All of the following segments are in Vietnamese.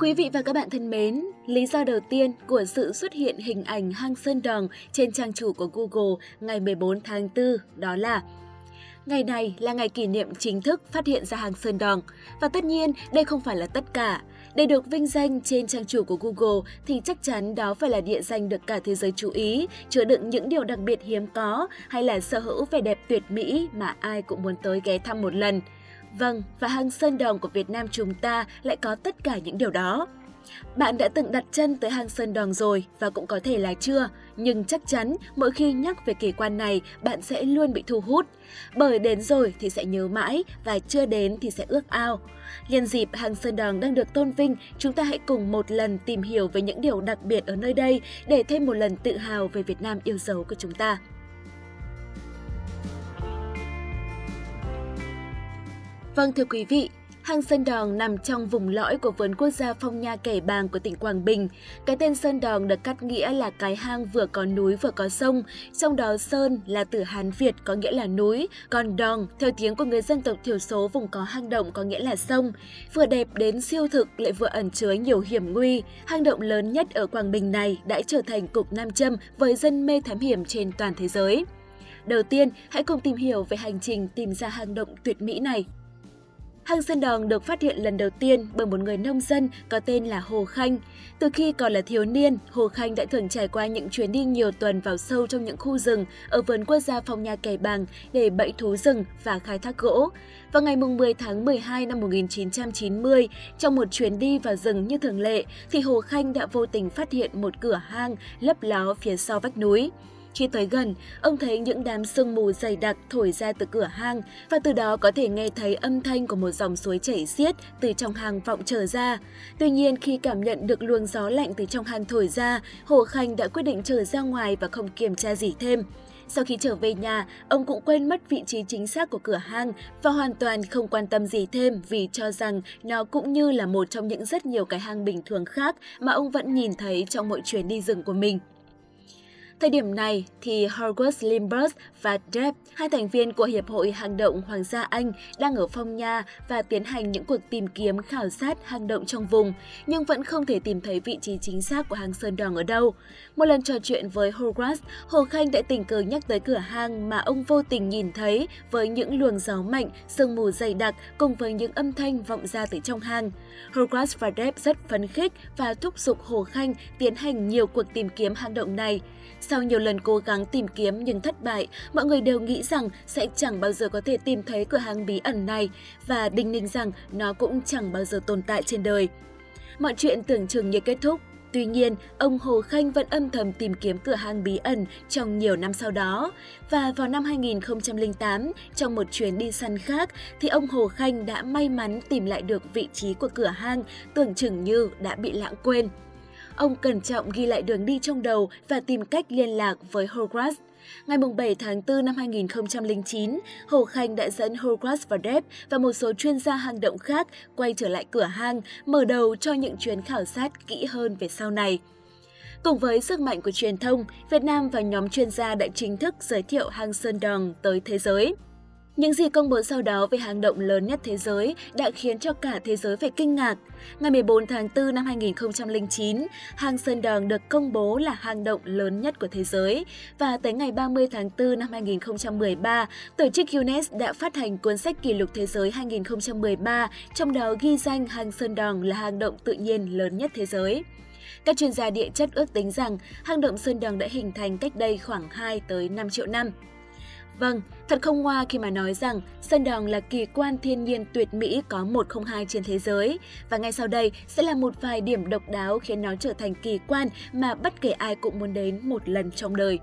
Quý vị và các bạn thân mến, lý do đầu tiên của sự xuất hiện hình ảnh hang Sơn Đòn trên trang chủ của Google ngày 14 tháng 4 đó là Ngày này là ngày kỷ niệm chính thức phát hiện ra hang Sơn Đòn. Và tất nhiên, đây không phải là tất cả. Để được vinh danh trên trang chủ của Google thì chắc chắn đó phải là địa danh được cả thế giới chú ý, chứa đựng những điều đặc biệt hiếm có hay là sở hữu vẻ đẹp tuyệt mỹ mà ai cũng muốn tới ghé thăm một lần. Vâng, và hang Sơn đòn của Việt Nam chúng ta lại có tất cả những điều đó. Bạn đã từng đặt chân tới hang Sơn Đòn rồi và cũng có thể là chưa, nhưng chắc chắn mỗi khi nhắc về kỳ quan này, bạn sẽ luôn bị thu hút. Bởi đến rồi thì sẽ nhớ mãi và chưa đến thì sẽ ước ao. Nhân dịp hang Sơn Đòn đang được tôn vinh, chúng ta hãy cùng một lần tìm hiểu về những điều đặc biệt ở nơi đây để thêm một lần tự hào về Việt Nam yêu dấu của chúng ta. Vâng thưa quý vị, Hang Sơn Đòn nằm trong vùng lõi của vườn quốc gia Phong Nha Kẻ Bàng của tỉnh Quảng Bình. Cái tên Sơn Đòn được cắt nghĩa là cái hang vừa có núi vừa có sông, trong đó Sơn là từ Hán Việt có nghĩa là núi, còn Đòn theo tiếng của người dân tộc thiểu số vùng có hang động có nghĩa là sông. Vừa đẹp đến siêu thực lại vừa ẩn chứa nhiều hiểm nguy, hang động lớn nhất ở Quảng Bình này đã trở thành cục nam châm với dân mê thám hiểm trên toàn thế giới. Đầu tiên, hãy cùng tìm hiểu về hành trình tìm ra hang động tuyệt mỹ này. Hang Sơn Đòn được phát hiện lần đầu tiên bởi một người nông dân có tên là Hồ Khanh. Từ khi còn là thiếu niên, Hồ Khanh đã thường trải qua những chuyến đi nhiều tuần vào sâu trong những khu rừng ở vườn quốc gia Phong Nha Kẻ Bàng để bẫy thú rừng và khai thác gỗ. Vào ngày 10 tháng 12 năm 1990, trong một chuyến đi vào rừng như thường lệ, thì Hồ Khanh đã vô tình phát hiện một cửa hang lấp ló phía sau vách núi. Khi tới gần, ông thấy những đám sương mù dày đặc thổi ra từ cửa hang và từ đó có thể nghe thấy âm thanh của một dòng suối chảy xiết từ trong hang vọng trở ra. Tuy nhiên, khi cảm nhận được luồng gió lạnh từ trong hang thổi ra, Hồ Khanh đã quyết định trở ra ngoài và không kiểm tra gì thêm. Sau khi trở về nhà, ông cũng quên mất vị trí chính xác của cửa hang và hoàn toàn không quan tâm gì thêm vì cho rằng nó cũng như là một trong những rất nhiều cái hang bình thường khác mà ông vẫn nhìn thấy trong mỗi chuyến đi rừng của mình. Thời điểm này thì Howard Limbers và Depp, hai thành viên của Hiệp hội Hang động Hoàng gia Anh, đang ở Phong Nha và tiến hành những cuộc tìm kiếm khảo sát hang động trong vùng, nhưng vẫn không thể tìm thấy vị trí chính xác của hang Sơn đoòng ở đâu. Một lần trò chuyện với Hogwarts, Hồ Khanh đã tình cờ nhắc tới cửa hang mà ông vô tình nhìn thấy với những luồng gió mạnh, sương mù dày đặc cùng với những âm thanh vọng ra từ trong hang. Hogwarts và Depp rất phấn khích và thúc giục Hồ Khanh tiến hành nhiều cuộc tìm kiếm hang động này. Sau sau nhiều lần cố gắng tìm kiếm nhưng thất bại, mọi người đều nghĩ rằng sẽ chẳng bao giờ có thể tìm thấy cửa hàng bí ẩn này và đinh ninh rằng nó cũng chẳng bao giờ tồn tại trên đời. Mọi chuyện tưởng chừng như kết thúc, Tuy nhiên, ông Hồ Khanh vẫn âm thầm tìm kiếm cửa hàng bí ẩn trong nhiều năm sau đó. Và vào năm 2008, trong một chuyến đi săn khác, thì ông Hồ Khanh đã may mắn tìm lại được vị trí của cửa hang tưởng chừng như đã bị lãng quên. Ông cẩn trọng ghi lại đường đi trong đầu và tìm cách liên lạc với Hogwarts. Ngày 7 tháng 4 năm 2009, Hồ Khanh đã dẫn Hogwarts và Depp và một số chuyên gia hang động khác quay trở lại cửa hang, mở đầu cho những chuyến khảo sát kỹ hơn về sau này. Cùng với sức mạnh của truyền thông, Việt Nam và nhóm chuyên gia đã chính thức giới thiệu hang Sơn Đòn tới thế giới. Những gì công bố sau đó về hang động lớn nhất thế giới đã khiến cho cả thế giới phải kinh ngạc. Ngày 14 tháng 4 năm 2009, hang Sơn Đòn được công bố là hang động lớn nhất của thế giới và tới ngày 30 tháng 4 năm 2013, tổ chức Guinness đã phát hành cuốn sách kỷ lục thế giới 2013, trong đó ghi danh hang Sơn Đòn là hang động tự nhiên lớn nhất thế giới. Các chuyên gia địa chất ước tính rằng hang động Sơn Đòn đã hình thành cách đây khoảng 2 tới 5 triệu năm. Vâng, thật không hoa khi mà nói rằng Sơn Đòn là kỳ quan thiên nhiên tuyệt mỹ có 102 trên thế giới. Và ngay sau đây sẽ là một vài điểm độc đáo khiến nó trở thành kỳ quan mà bất kể ai cũng muốn đến một lần trong đời.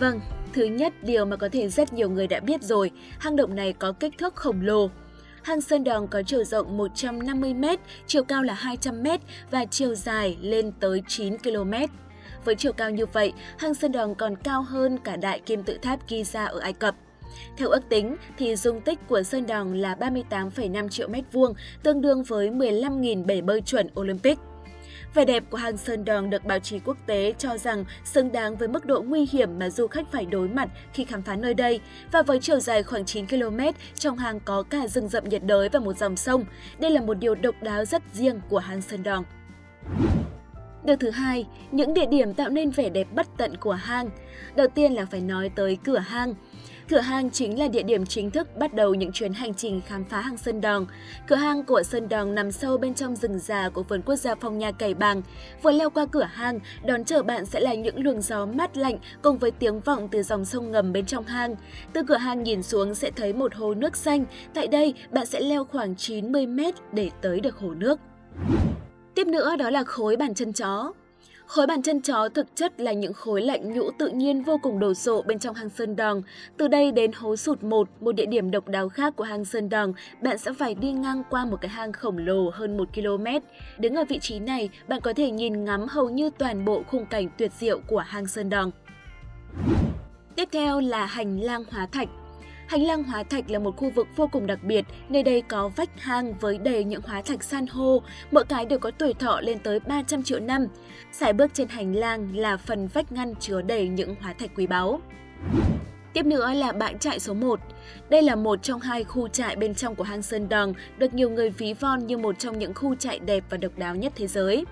Vâng, thứ nhất điều mà có thể rất nhiều người đã biết rồi, hang động này có kích thước khổng lồ. Hang Sơn Đòn có chiều rộng 150m, chiều cao là 200m và chiều dài lên tới 9 km. Với chiều cao như vậy, hang Sơn Đòn còn cao hơn cả đại kim tự tháp Giza ở Ai Cập. Theo ước tính, thì dung tích của Sơn Đòn là 38,5 triệu mét vuông, tương đương với 15.000 bể bơi chuẩn Olympic. Vẻ đẹp của hang Sơn Đòn được báo chí quốc tế cho rằng xứng đáng với mức độ nguy hiểm mà du khách phải đối mặt khi khám phá nơi đây. Và với chiều dài khoảng 9 km, trong hang có cả rừng rậm nhiệt đới và một dòng sông. Đây là một điều độc đáo rất riêng của hang Sơn Đòn. Điều thứ hai, những địa điểm tạo nên vẻ đẹp bất tận của hang. Đầu tiên là phải nói tới cửa hang. Cửa hang chính là địa điểm chính thức bắt đầu những chuyến hành trình khám phá hang Sơn Đòn. Cửa hang của Sơn Đòn nằm sâu bên trong rừng già của vườn quốc gia Phong Nha Cày Bàng. Vừa leo qua cửa hang, đón chờ bạn sẽ là những luồng gió mát lạnh cùng với tiếng vọng từ dòng sông ngầm bên trong hang. Từ cửa hang nhìn xuống sẽ thấy một hồ nước xanh. Tại đây, bạn sẽ leo khoảng 90 mét để tới được hồ nước. Tiếp nữa đó là khối bàn chân chó. Khối bàn chân chó thực chất là những khối lạnh nhũ tự nhiên vô cùng đồ sộ bên trong hang Sơn Đòn. Từ đây đến hố sụt 1, một địa điểm độc đáo khác của hang Sơn Đòn, bạn sẽ phải đi ngang qua một cái hang khổng lồ hơn 1 km. Đứng ở vị trí này, bạn có thể nhìn ngắm hầu như toàn bộ khung cảnh tuyệt diệu của hang Sơn Đòn. Tiếp theo là hành lang hóa thạch. Hành lang hóa thạch là một khu vực vô cùng đặc biệt, nơi đây có vách hang với đầy những hóa thạch san hô, mỗi cái đều có tuổi thọ lên tới 300 triệu năm. Sải bước trên hành lang là phần vách ngăn chứa đầy những hóa thạch quý báu. Tiếp nữa là bãi trại số 1. Đây là một trong hai khu trại bên trong của hang Sơn Đòn, được nhiều người ví von như một trong những khu trại đẹp và độc đáo nhất thế giới.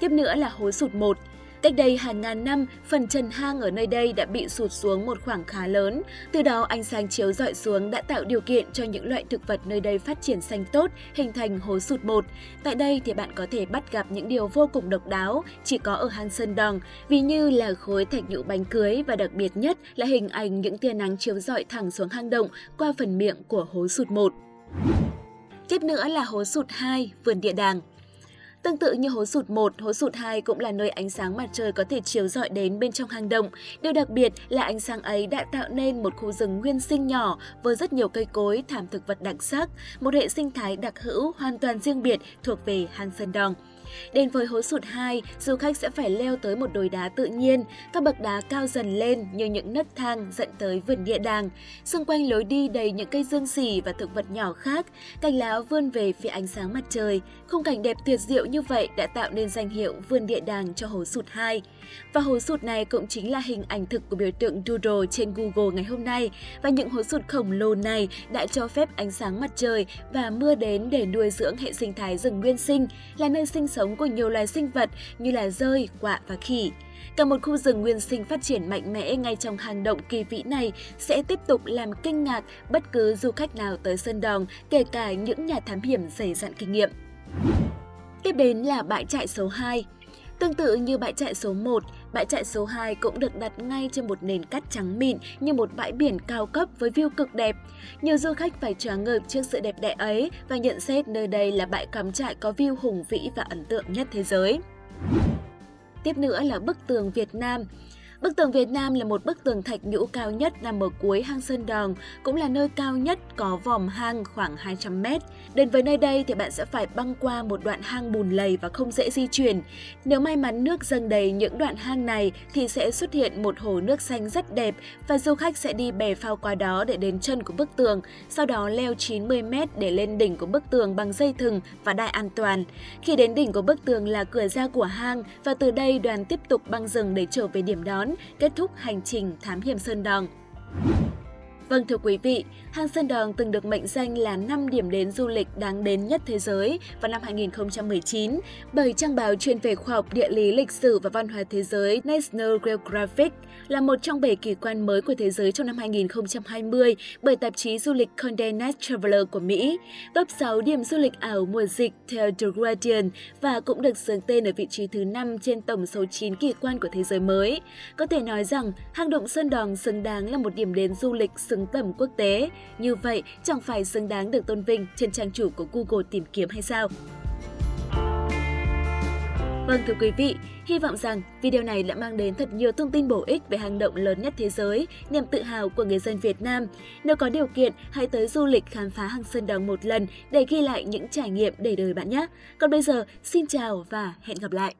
Tiếp nữa là hố sụt 1. Cách đây hàng ngàn năm, phần trần hang ở nơi đây đã bị sụt xuống một khoảng khá lớn. Từ đó ánh sáng chiếu rọi xuống đã tạo điều kiện cho những loại thực vật nơi đây phát triển xanh tốt, hình thành hố sụt một. Tại đây thì bạn có thể bắt gặp những điều vô cùng độc đáo, chỉ có ở hang Sơn Đòn, vì như là khối thạch nhũ bánh cưới và đặc biệt nhất là hình ảnh những tia nắng chiếu rọi thẳng xuống hang động qua phần miệng của hố sụt một. Tiếp nữa là hố sụt 2, vườn địa đàng. Tương tự như hố sụt 1, hố sụt 2 cũng là nơi ánh sáng mặt trời có thể chiếu rọi đến bên trong hang động. Điều đặc biệt là ánh sáng ấy đã tạo nên một khu rừng nguyên sinh nhỏ với rất nhiều cây cối, thảm thực vật đặc sắc, một hệ sinh thái đặc hữu hoàn toàn riêng biệt thuộc về hang Sơn Đòn. Đến với hố sụt 2, du khách sẽ phải leo tới một đồi đá tự nhiên, các bậc đá cao dần lên như những nấc thang dẫn tới vườn địa đàng. Xung quanh lối đi đầy những cây dương xỉ và thực vật nhỏ khác, cành lá vươn về phía ánh sáng mặt trời. Khung cảnh đẹp tuyệt diệu như vậy đã tạo nên danh hiệu vườn địa đàng cho hố sụt 2. Và hố sụt này cũng chính là hình ảnh thực của biểu tượng Doodle trên Google ngày hôm nay. Và những hố sụt khổng lồ này đã cho phép ánh sáng mặt trời và mưa đến để nuôi dưỡng hệ sinh thái rừng nguyên sinh, là nơi sinh sống sống của nhiều loài sinh vật như là rơi, quạ và khỉ. Cả một khu rừng nguyên sinh phát triển mạnh mẽ ngay trong hang động kỳ vĩ này sẽ tiếp tục làm kinh ngạc bất cứ du khách nào tới Sơn Đòn, kể cả những nhà thám hiểm dày dặn kinh nghiệm. Tiếp đến là bãi trại số 2. Tương tự như bãi trại số 1, bãi trại số 2 cũng được đặt ngay trên một nền cát trắng mịn như một bãi biển cao cấp với view cực đẹp. Nhiều du khách phải choáng ngợp trước sự đẹp đẽ ấy và nhận xét nơi đây là bãi cắm trại có view hùng vĩ và ấn tượng nhất thế giới. Tiếp nữa là bức tường Việt Nam. Bức tường Việt Nam là một bức tường thạch nhũ cao nhất nằm ở cuối hang Sơn Đòn, cũng là nơi cao nhất có vòm hang khoảng 200 mét. Đến với nơi đây thì bạn sẽ phải băng qua một đoạn hang bùn lầy và không dễ di chuyển. Nếu may mắn nước dâng đầy những đoạn hang này thì sẽ xuất hiện một hồ nước xanh rất đẹp và du khách sẽ đi bè phao qua đó để đến chân của bức tường, sau đó leo 90 mét để lên đỉnh của bức tường bằng dây thừng và đai an toàn. Khi đến đỉnh của bức tường là cửa ra của hang và từ đây đoàn tiếp tục băng rừng để trở về điểm đón kết thúc hành trình thám hiểm Sơn Đòn. Vâng thưa quý vị, hang Sơn Đòn từng được mệnh danh là 5 điểm đến du lịch đáng đến nhất thế giới vào năm 2019 bởi trang báo chuyên về khoa học địa lý lịch sử và văn hóa thế giới National Geographic là một trong 7 kỳ quan mới của thế giới trong năm 2020 bởi tạp chí du lịch Condé Nast Traveler của Mỹ, top 6 điểm du lịch ảo mùa dịch theo The Guardian và cũng được xướng tên ở vị trí thứ 5 trên tổng số 9 kỳ quan của thế giới mới. Có thể nói rằng, hang động Sơn Đòn xứng đáng là một điểm đến du lịch xứng tầm quốc tế. Như vậy, chẳng phải xứng đáng được tôn vinh trên trang chủ của Google tìm kiếm hay sao? Vâng thưa quý vị, hy vọng rằng video này đã mang đến thật nhiều thông tin bổ ích về hang động lớn nhất thế giới, niềm tự hào của người dân Việt Nam. Nếu có điều kiện, hãy tới du lịch khám phá hang Sơn Đòn một lần để ghi lại những trải nghiệm để đời bạn nhé. Còn bây giờ, xin chào và hẹn gặp lại!